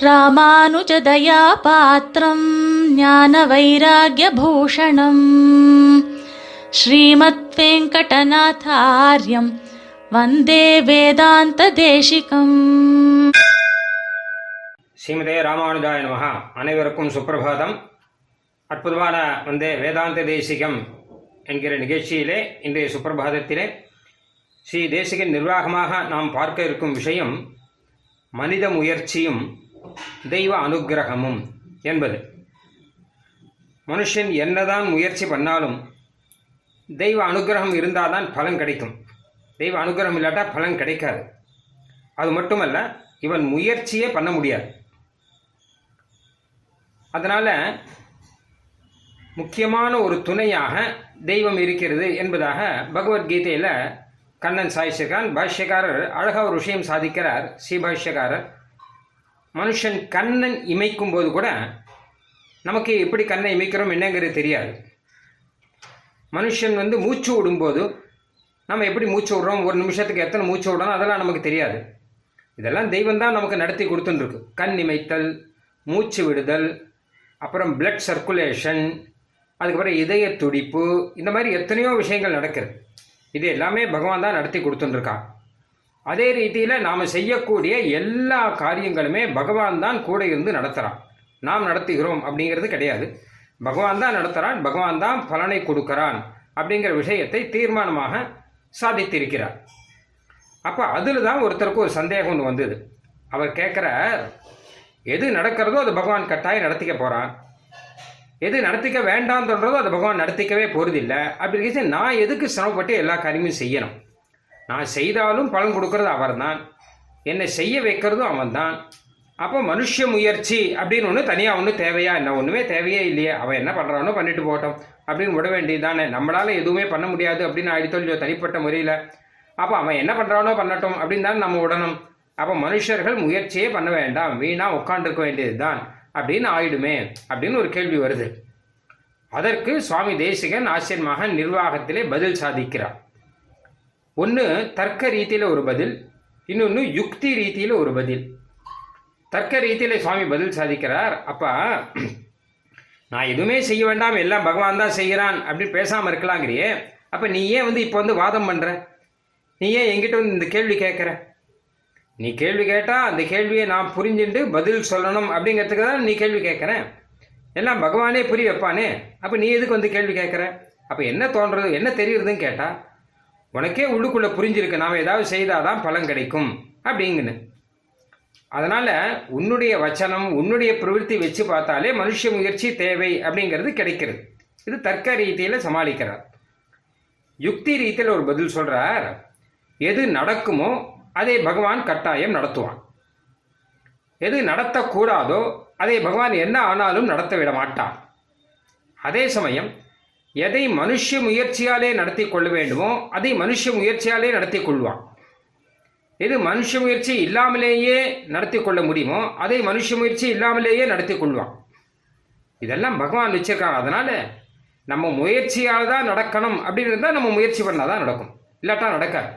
ராமானுஜதயாபாத்திரம் ஞான வைராகியபூஷணம் ஸ்ரீமத் வெங்கடநாதாரியம் வந்தே வேதாந்த தேசிகம் ஸ்ரீமதே ராமானுஜாய நமஹா. அனைவருக்கும் சுப்பிரபாதம். அற்புதமான வந்து வேதாந்த தேசிகம் என்கிற நிகழ்ச்சியிலே இன்றைய சுப்பிரபாதத்திலே ஸ்ரீ தேசிகன் நிர்வாகமாக நாம் பார்க்க இருக்கும் விஷயம் மனித முயற்சியும் தெய்வ அனுக்கிரகமும் என்பது. மனுஷன் என்னதான் முயற்சி பண்ணாலும் தெய்வ அனுக்கிரகம் இருந்தால் தான் பலன் கிடைக்கும். தெய்வ அனுக்கிரகம் இல்லாட்டா பலன் கிடைக்காது. அது மட்டுமல்ல இவன் முயற்சியே பண்ண முடியாது. அதனால் முக்கியமான ஒரு துணையாக தெய்வம் இருக்கிறது என்பதாக பகவத்கீதையில் கண்ணன் சாய்ச்சிருக்கான் பாஷ்யக்காரர் அழகாக ஒரு விஷயம் சாதிக்கிறார். ஸ்ரீபாஷ்யக்காரர் மனுஷன் கண்ணன் இமைக்கும் போது கூட நமக்கு எப்படி கண்ணை இமைக்கிறோம் என்னங்கிறது தெரியாது. மனுஷன் வந்து மூச்சு விடும்போது நம்ம எப்படி மூச்சு விடுறோம்? ஒரு நிமிஷத்துக்கு எத்தனை மூச்சு விடுறோம் அதெல்லாம் நமக்கு தெரியாது. இதெல்லாம் தெய்வம் தான் நமக்கு நடத்தி கொடுத்துருக்கு கண் இமைத்தல் மூச்சு விடுதல் அப்புறம் பிளட் சர்க்குலேஷன் அதுக்கப்புறம் இதய துடிப்பு இந்த மாதிரி எத்தனையோ விஷயங்கள் நடக்கிறது இது எல்லாமே பகவான் தான் நடத்தி கொடுத்துட்டுருக்கான் அதே ரீதியில் நாம் செய்யக்கூடிய எல்லா காரியங்களுமே பகவான் தான் கூட இருந்து நடத்துகிறான் நாம் நடத்துகிறோம் அப்படிங்கிறது கிடையாது. பகவான் தான் நடத்துகிறான் பகவான் தான் பலனை கொடுக்கிறான் அப்படிங்கிற விஷயத்தை தீர்மானமாக சாதித்திருக்கிறார். அப்போ அதில் தான் ஒருத்தருக்கு ஒரு சந்தேகம் ஒன்று வந்தது. அவர் கேட்குறார் எது நடக்கிறதோ அது பகவான் கட்டாயம் நடத்திக்க போகிறான் எது நடத்திக்க வேண்டாம் சொல்கிறதோ அது பகவான் நடத்திக்கவே போகிறதில்ல அப்படி நான் எதுக்கு சிரமப்பட்டு எல்லா காரியமும் செய்யணும்? நான் செய்தாலும் பலன் கொடுக்கறது அவர் தான் என்னை செய்ய வைக்கிறதும் அவன் தான் அப்போ மனுஷ முயற்சி அப்படின்னு ஒன்று தனியாக ஒன்றும் தேவையா என்ன? ஒன்றுமே தேவையே இல்லையே. அவன் என்ன பண்ணுறானோ பண்ணிட்டு போகட்டும் அப்படின்னு விட வேண்டியது தானே நம்மளால் எதுவுமே பண்ண முடியாது அப்படின்னு ஆயிடுத்தோ தனிப்பட்ட முறையில். அப்போ அவன் என்ன பண்ணுறானோ பண்ணட்டும் அப்படின்னு தான் நம்ம விடணும். அப்போ மனுஷர்கள் முயற்சியே பண்ண வேண்டாம். வீணாக உட்காந்துருக்க வேண்டியது தான் அப்படின்னு ஆயிடுமே அப்படின்னு ஒரு கேள்வி வருது. அதற்கு சுவாமி தேசிகன் ஆச்சரியமாக நிர்வாகத்திலே பதில் சாதிக்கிறார். ஒன்று தர்க்க ரீதியில் ஒரு பதில் இன்னொன்று யுக்தி ரீதியில் ஒரு பதில். தர்க்க ரீதியில் சுவாமி பதில் சாதிக்கிறார். அப்போ நான் எதுவுமே செய்ய வேண்டாம் எல்லாம் பகவான் தான் செய்கிறான் அப்படின்னு பேசாமல் இருக்கலாங்கிறியே. அப்போ நீ ஏன் வந்து இப்போ வந்து வாதம் பண்ணுற நீ ஏன் என்கிட்ட வந்து இந்த கேள்வி கேட்குற? நீ கேள்வி கேட்டால் அந்த கேள்வியை நான் புரிஞ்சுட்டு பதில் சொல்லணும் அப்படிங்கிறதுக்கு தான் நீ கேள்வி கேட்குறேன் எல்லாம் பகவானே புரிய வைப்பானே. அப்போ நீ எதுக்கு வந்து கேள்வி கேட்குற? அப்போ என்ன தோன்றது என்ன தெரியுறதுன்னு கேட்டால் உனக்கே உள்ளுக்குள்ளே புரிஞ்சிருக்கு நாம் ஏதாவது செய்தாதான் பலன் கிடைக்கும் அப்படிங்குன்னு அதனால் உன்னுடைய வச்சனம் உன்னுடைய பிரவೃತ್ತಿ வச்சு பார்த்தாலே மனுஷ முயற்சி தேவை அப்படிங்கிறது கிடைக்கிறது. இது தர்க்க ரீதியில் சமாளிக்கிறார். யுக்தி ரீதியில் ஒரு பதில் சொல்கிறார் எது நடக்குமோ அதை பகவான் கட்டாயம் நடத்துவான். எது நடத்தக்கூடாதோ அதை பகவான் என்ன ஆனாலும் நடத்த விட மாட்டான் அதே சமயம் எதை மனுஷ முயற்சியாலே நடத்தி கொள்ள வேண்டுமோ அதை மனுஷ முயற்சியாலே நடத்தி கொள்வான். எது மனுஷ முயற்சி இல்லாமலேயே நடத்தி கொள்ள முடியுமோ அதை மனுஷ முயற்சி இல்லாமலேயே நடத்தி கொள்வான். இதெல்லாம் பகவான் வச்சிருக்காங்க அதனால நம்ம முயற்சியால் தான் நடக்கணும் அப்படின்னு இருந்தால் நம்ம முயற்சி பண்ணால் தான் நடக்கும். இல்லாட்டா நடக்காது.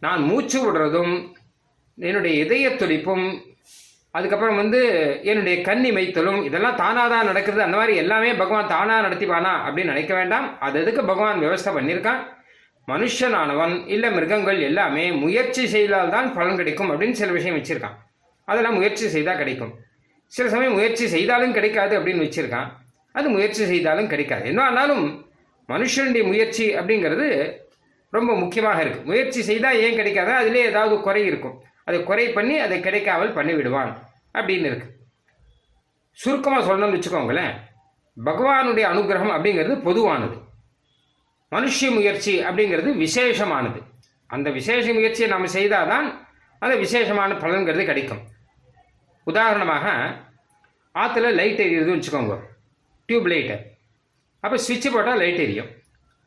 நான் மூச்சு விடுறதும் என்னுடைய இதய துடிப்பும் அதுக்கப்புறம் வந்து என்னுடைய கண்ணி மைத்தலும் இதெல்லாம் தானாக தான் நடக்கிறது அந்த மாதிரி எல்லாமே பகவான் தானாக நடத்திப்பானா அப்படின்னு நினைக்க வேண்டாம். அது எதுக்கு பகவான் விவஸ்தை பண்ணியிருக்கான் மனுஷனானவன் இல்லை மிருகங்கள் எல்லாமே முயற்சி செய்தால் தான் பலன் கிடைக்கும் அப்படின்னு சில விஷயம் வச்சுருக்கான். அதெல்லாம் முயற்சி செய்தால் கிடைக்கும். சில சமயம் முயற்சி செய்தாலும் கிடைக்காது அப்படின்னு வச்சுருக்கான். அது முயற்சி செய்தாலும் கிடைக்காது. என்ன ஆனாலும் மனுஷனுடைய முயற்சி அப்படிங்கிறது ரொம்ப முக்கியமாக இருக்குது முயற்சி செய்தால் ஏன் கிடைக்காது? அதிலே ஏதாவது குறை இருக்கும். அதை குறை பண்ணி அதை கிடைக்காமல் பண்ணிவிடுவான். அப்படின்னு இருக்கு. சுருக்கமாக சொல்லணும்னு வச்சுக்கோங்களேன். பகவானுடைய அனுகிரகம் அப்படிங்கிறது பொதுவானது. மனுஷ முயற்சி அப்படிங்கிறது விசேஷமானது. அந்த விசேஷ முயற்சியை நம்ம செய்தால் தான் அந்த விசேஷமான பலன்கிறது கிடைக்கும். உதாரணமாக ஆற்றுல லைட் எரியுதுன்னு வச்சுக்கோங்க. டியூப் லைட்டு அப்போ சுவிட்சு போட்டால் லைட் எரியும்.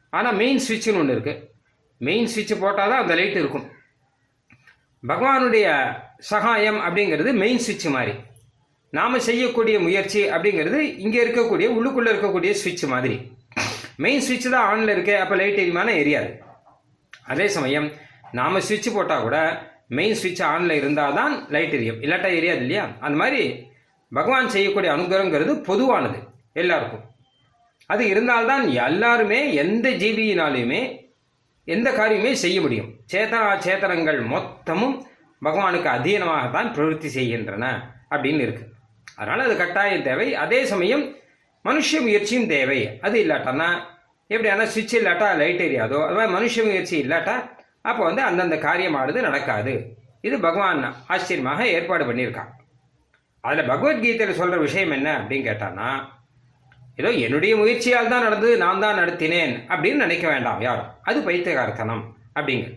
ஆனால் மெயின் சுவிட்சுன்னு ஒன்று இருக்குது மெயின் சுவிட்சு போட்டால் தான் அந்த லைட் இருக்கும். பகவானுடைய சகாயம் அப்படிங்கிறது மெயின் சுவிட்ச் மாதிரி. நாம் செய்யக்கூடிய முயற்சி அப்படிங்கிறது இங்கே இருக்கக்கூடிய உள்ளுக்குள்ளே இருக்கக்கூடிய சுவிட்ச் மாதிரி. மெயின் சுவிட்ச் தான் ஆனில் இருக்கு அப்போ லைட் எரியுமான எரியாது. அதே சமயம் நாம் சுவிட்ச் போட்டால் கூட மெயின் சுவிட்ச் ஆனில் இருந்தால் தான் லைட் எரியும். இல்லாட்டா எரியாது இல்லையா? அந்த மாதிரி பகவான் செய்யக்கூடிய அனுகிரகங்கிறது பொதுவானது எல்லாருக்கும். அது இருந்தால்தான் எல்லாருமே எந்த ஜீவியினாலையுமே எந்த காரியமே செய்ய முடியும். சேத்தனா சேத்தனங்கள் மொத்தமும் பகவானுக்கு அதீனமாகத்தான் பிரவருத்தி செய்கின்றன அப்படின்னு இருக்கு. அதனால் அது கட்டாயம் தேவை. அதே சமயம் மனுஷ முயற்சியும் தேவை. அது இல்லாட்டன்னா எப்படி ஆனால் சுவிட்ச் இல்லாட்டா லைட் எரியாதோ அது மாதிரி மனுஷ முயற்சி இல்லாட்டா அப்போ வந்து அந்தந்த காரியமானது நடக்காது. இது பகவான் ஆச்சரியமாக ஏற்பாடு பண்ணியிருக்கான். அதில் பகவத்கீதையில் சொல்கிற விஷயம் என்ன அப்படின்னு கேட்டான்னா ஏதோ என்னுடைய முயற்சியால் தான் நடந்தது நான் தான் நடத்தினேன் அப்படின்னு நினைக்க வேண்டாம் யாரும். அது பைத்தியகார்த்தனம் அப்படிங்க.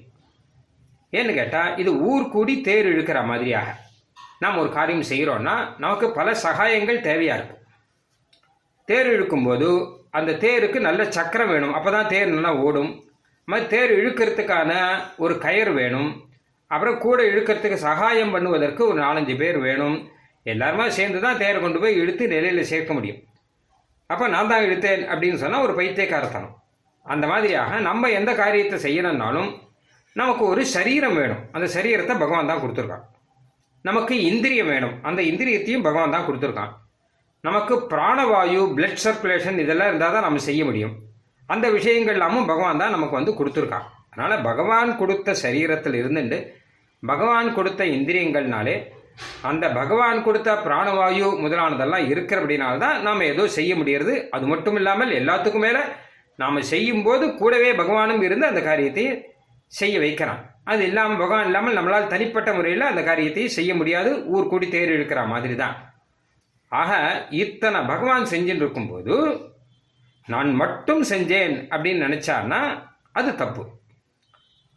ஏன்னு கேட்டால் இது ஊர் கூடி தேர் இழுக்கிற மாதிரியாக. நாம் ஒரு காரியம் செய்கிறோன்னா நமக்கு பல சகாயங்கள் தேவையாக இருக்கும் தேர் இழுக்கும்போது அந்த தேருக்கு நல்ல சக்கரம் வேணும். அப்போ தான் தேர் நல்லா ஓடும். மாதிரி தேர் இழுக்கிறதுக்கான ஒரு கயர் வேணும். அப்புறம் கூட இழுக்கிறதுக்கு சகாயம் பண்ணுவதற்கு ஒரு நாலஞ்சு பேர் வேணும். எல்லாருமே சேர்ந்து தான் தேரை கொண்டு போய் இழுத்து நிலையில் சேர்க்க முடியும். அப்போ நான் தான் எடுத்தேன் அப்படின்னு சொன்னால் ஒரு பைத்தியக்காரத்தனம். அந்த மாதிரியாக நம்ம எந்த காரியத்தை செய்யணும்னாலும் நமக்கு ஒரு சரீரம் வேணும். அந்த சரீரத்தை பகவான் தான் கொடுத்துருக்கான். நமக்கு இந்திரியம் வேணும். அந்த இந்திரியத்தையும் பகவான் தான் கொடுத்துருக்கான். நமக்கு பிராணவாயு பிளட் சர்க்குலேஷன் இதெல்லாம் இருந்தால் தான் நம்ம செய்ய முடியும். அந்த விஷயங்கள் எல்லாமும் பகவான் தான் நமக்கு வந்து கொடுத்துருக்கான். அதனால் பகவான் கொடுத்த சரீரத்தில் இருந்துட்டு பகவான் கொடுத்த இந்திரியங்கள்னாலே அந்த பகவான் கொடுத்த பிராணவாயு முதலானதெல்லாம் இருக்கிறபடினால தான் நாம் ஏதோ செய்ய முடியறது அது மட்டும் இல்லாமல் எல்லாத்துக்கும் மேலே நாம் செய்யும்போது கூடவே பகவானும் இருந்து அந்த காரியத்தை செய்ய வைக்கிறான். அது இல்லாமல் பகவான் இல்லாமல் நம்மளால் தனிப்பட்ட முறையில் அந்த காரியத்தை செய்ய முடியாது. ஊர் கூடி தேர் இழுக்கிற மாதிரி தான் ஆக இத்தனை பகவான் செஞ்சுட்டு இருக்கும்போது நான் மட்டும் செஞ்சேன் அப்படின்னு நினச்சான்னா அது தப்பு.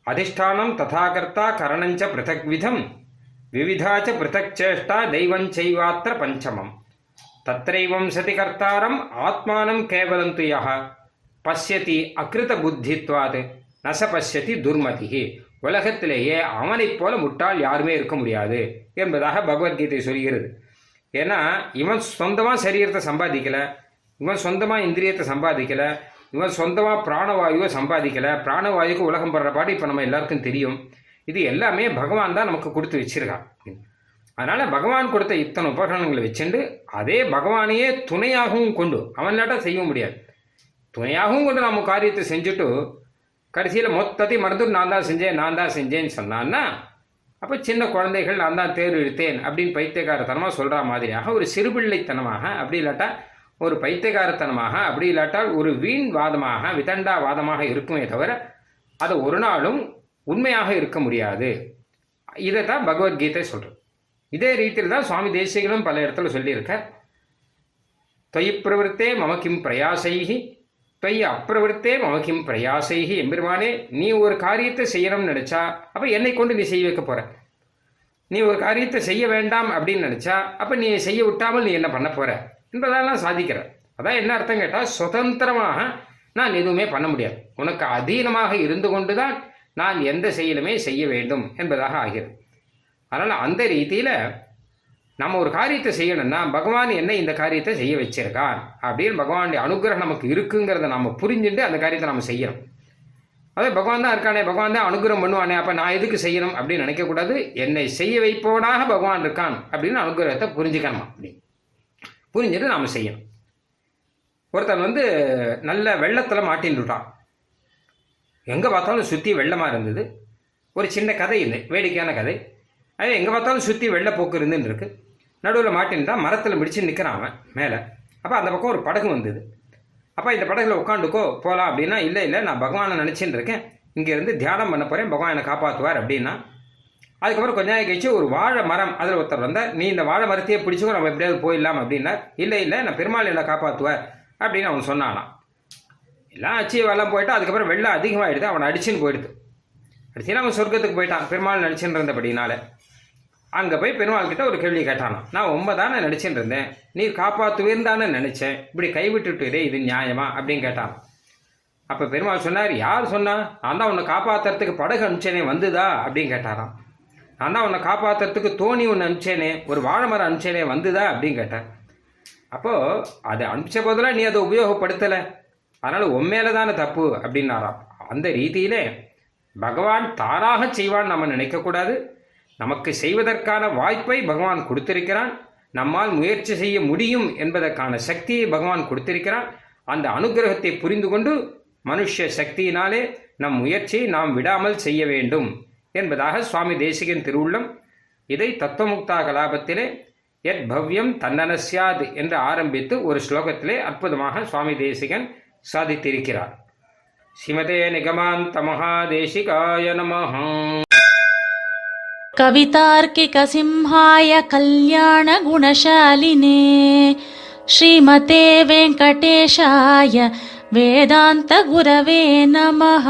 அதிஷ்டானம் ததாகர்த்தா கரணஞ்ச பிருத்தக் விதம். விவிதாச்ச பிருத்தக்சேஷ்டா சேஷ்டா செய்வாத்திர பஞ்சமம் தத்ரைவம் சதி கர்த்தாரம் ஆத்மானம் கேவலம் துயா பசியதி அகிருத புத்தித்வாது நச பசியதி துர்மதி உலகத்திலேயே அவனைப் போல முட்டாள் யாருமே இருக்க முடியாது என்பதாக பகவத்கீதை சொல்கிறது. ஏன்னா இவன் சொந்தமாக சரீரத்தை சம்பாதிக்கல இவன் சொந்தமாக இந்திரியத்தை சம்பாதிக்கல இவன் சொந்தமாக பிராணவாயுவை சம்பாதிக்கல பிராணவாயுக்கு உலகம் படுற பாடு இப்போ நம்ம எல்லாருக்கும் தெரியும். இது எல்லாமே பகவான் தான் நமக்கு கொடுத்து வச்சிருக்கான். அதனால் பகவான் கொடுத்த இத்தனை உபகரணங்களை வச்சுண்டு அதே பகவானையே துணையாகவும் கொண்டு அவன்லாட்டா செய்ய முடியாது. துணையாகவும் கொண்டு நம்ம காரியத்தை செஞ்சுட்டு கடைசியில் மொத்தத்தையும் மறந்துட்டு நான் தான் செஞ்சேன் நான் தான் செஞ்சேன்னு சொன்னான்னா அப்போ சின்ன குழந்தைகள் நான் தான் தேர் எடுத்தேன் அப்படின்னு பைத்தியக்காரத்தனமாக சொல்கிற மாதிரியாக ஒரு சிறுபிள்ளைத்தனமாக அப்படி இல்லாட்டா ஒரு பைத்தியகாரத்தனமாக அப்படி இல்லாட்டால் ஒரு வீண் வாதமாக விதண்டா வாதமாக இருக்குமே தவிர அது ஒரு நாளும் உண்மையாக இருக்க முடியாது. இதை தான் பகவத்கீதை சொல்கிறது இதே ரீதியில் தான் சுவாமி தேசிகளும் பல இடத்துல சொல்லியிருக்க. தொய் பிரவருத்தே மமக்கிம் பிரயாசைகி தொய் அப்பிரவருத்தே மமக்கிம் பிரயாசைகி எம்பெருமானே நீ ஒரு காரியத்தை செய்யணும்னு நினச்சா அப்போ என்னை கொண்டு நீ செய்ய வைக்க போகிற நீ ஒரு காரியத்தை செய்ய வேண்டாம் அப்படின்னு நினச்சா அப்போ நீ செய்ய விட்டாமல் நீ என்ன பண்ண போகிற என்பதெல்லாம் சாதிக்கிற. அதான் என்ன அர்த்தம் கேட்டால் சுதந்திரமாக நான் எதுவுமே பண்ண முடியாது. உனக்கு அதீனமாக இருந்து கொண்டு தான் நான் எந்த செயலுமே செய்ய வேண்டும் என்பதாக ஆகிறது. அதனால் அந்த ரீதியில் நம்ம ஒரு காரியத்தை செய்யணும்னா பகவான் என்ன இந்த காரியத்தை செய்ய வச்சிருக்கான் அப்படின்னு பகவானுடைய அனுகிரகம் நமக்கு இருக்குங்கிறத நம்ம புரிஞ்சுட்டு அந்த காரியத்தை நம்ம செய்யணும். அதே பகவான் தான் இருக்கானே பகவான் தான் அனுகிரகம் பண்ணுவானே அப்போ நான் எதுக்கு செய்யணும் அப்படின்னு நினைக்கக்கூடாது என்னை செய்ய வைப்போனாக பகவான் இருக்கான் அப்படின்னு அனுகிரகத்தை புரிஞ்சுக்கணுமா அப்படி? புரிஞ்சுட்டு நாம் செய்யணும். ஒருத்தன் வந்து நல்ல வெள்ளத்தில் மாட்டின்னுட்டான் எங்கே பார்த்தாலும் சுற்றி வெள்ளமாக இருந்தது. ஒரு சின்ன கதை இல்லை வேடிக்கையான கதை. அது எங்கே பார்த்தாலும் சுற்றி வெள்ளப்போக்கு இருந்துன்னு இருக்கு. நடுவில் மாட்டின்ட்டான் மரத்தில் பிடிச்சு நிற்கிறான் அவன் மேலே. அப்போ அந்த பக்கம் ஒரு படகு வந்தது. அப்போ இந்த படகுல உட்காந்துக்கோ போகலாம் அப்படின்னா இல்லை இல்லை நான் பகவானை நினச்சின்னு இருக்கேன். இங்கேருந்து தியானம் பண்ண போகிறேன் பகவான் என்னை காப்பாற்றுவார் அப்படின்னா. அதுக்கப்புறம் கொஞ்ச நாள் கழிச்சு ஒரு வாழை மரம் அதில் ஒருத்தர் வந்தால் நீ இந்த வாழை மரத்தையே பிடிச்சிக்கோ நம்ம எப்படியாவது போயிடலாம் அப்படின்னா இல்லை இல்லை நான் பெருமாள் என்னை காப்பாற்றுவார் அப்படின்னு அவன் சொன்னானான் எல்லாம் அச்சீவ் எல்லாம் போயிட்டு அதுக்கப்புறம் வெள்ளம் அதிகமாகிடுது அவனை அடிச்சுன்னு போயிடுது. அடிச்சுன்னு அவன் சொர்க்கத்துக்கு போயிட்டான் பெருமாள் நடிச்சுன்னு இருந்தபடினால. அங்கே போய் பெருமாள் கிட்ட ஒரு கேள்வி கேட்டானா நான் உண்மை தானே நடிச்சுட்டு இருந்தேன் நீ காப்பாற்றுவேன்னு தானே நினச்சேன் இப்படி இதே இது நியாயமா? அப்படின்னு கேட்டான் அப்போ பெருமாள் சொன்னார் யார் சொன்னா? நான் தான் உன்னை காப்பாற்றுறதுக்கு படகு அனுப்பிச்சேனே வந்துதா? அப்படின்னு கேட்டாராம் நான் தான் உன்னை காப்பாற்றுறதுக்கு தோணி ஒன்று அனுப்பிச்சேனே ஒரு வாழை மரம் அனுப்பிச்சேனே வந்துதா? அப்படின்னு கேட்டேன் அப்போது அதை அனுப்பிச்ச போதெல்லாம் நீ அதை உபயோகப்படுத்தலை. அதனால் உண்மையில தானே தப்பு அப்படின்னாராம் அந்த ரீதியிலே பகவான் தானாக செய்வான் நம்ம நினைக்கக்கூடாது நமக்கு செய்வதற்கான வாய்ப்பை பகவான் கொடுத்திருக்கிறான். நம்மால் முயற்சி செய்ய முடியும் என்பதற்கான சக்தியை பகவான் கொடுத்திருக்கிறான். அந்த அனுகிரகத்தை புரிந்து கொண்டு மனுஷ சக்தியினாலே நம் முயற்சியை நாம் விடாமல் செய்ய வேண்டும் என்பதாக சுவாமி தேசிகன் திருவுள்ளம். இதை தத்துவமுக்தா கலாபத்திலே எத் பவ்யம் தன்னனசியாது என்று ஆரம்பித்து ஒரு ஸ்லோகத்திலே அற்புதமாக சுவாமி தேசிகன் சாதித்திருக்கிறார் ஸ்ரீமதே நிகமாந்த மகாதேசிகாய நமஹா कवितार्किकसिंहाय कल्याणगुणशालिने श्रीमते वेङ्कटेशाय वेदान्तगुरवे नमः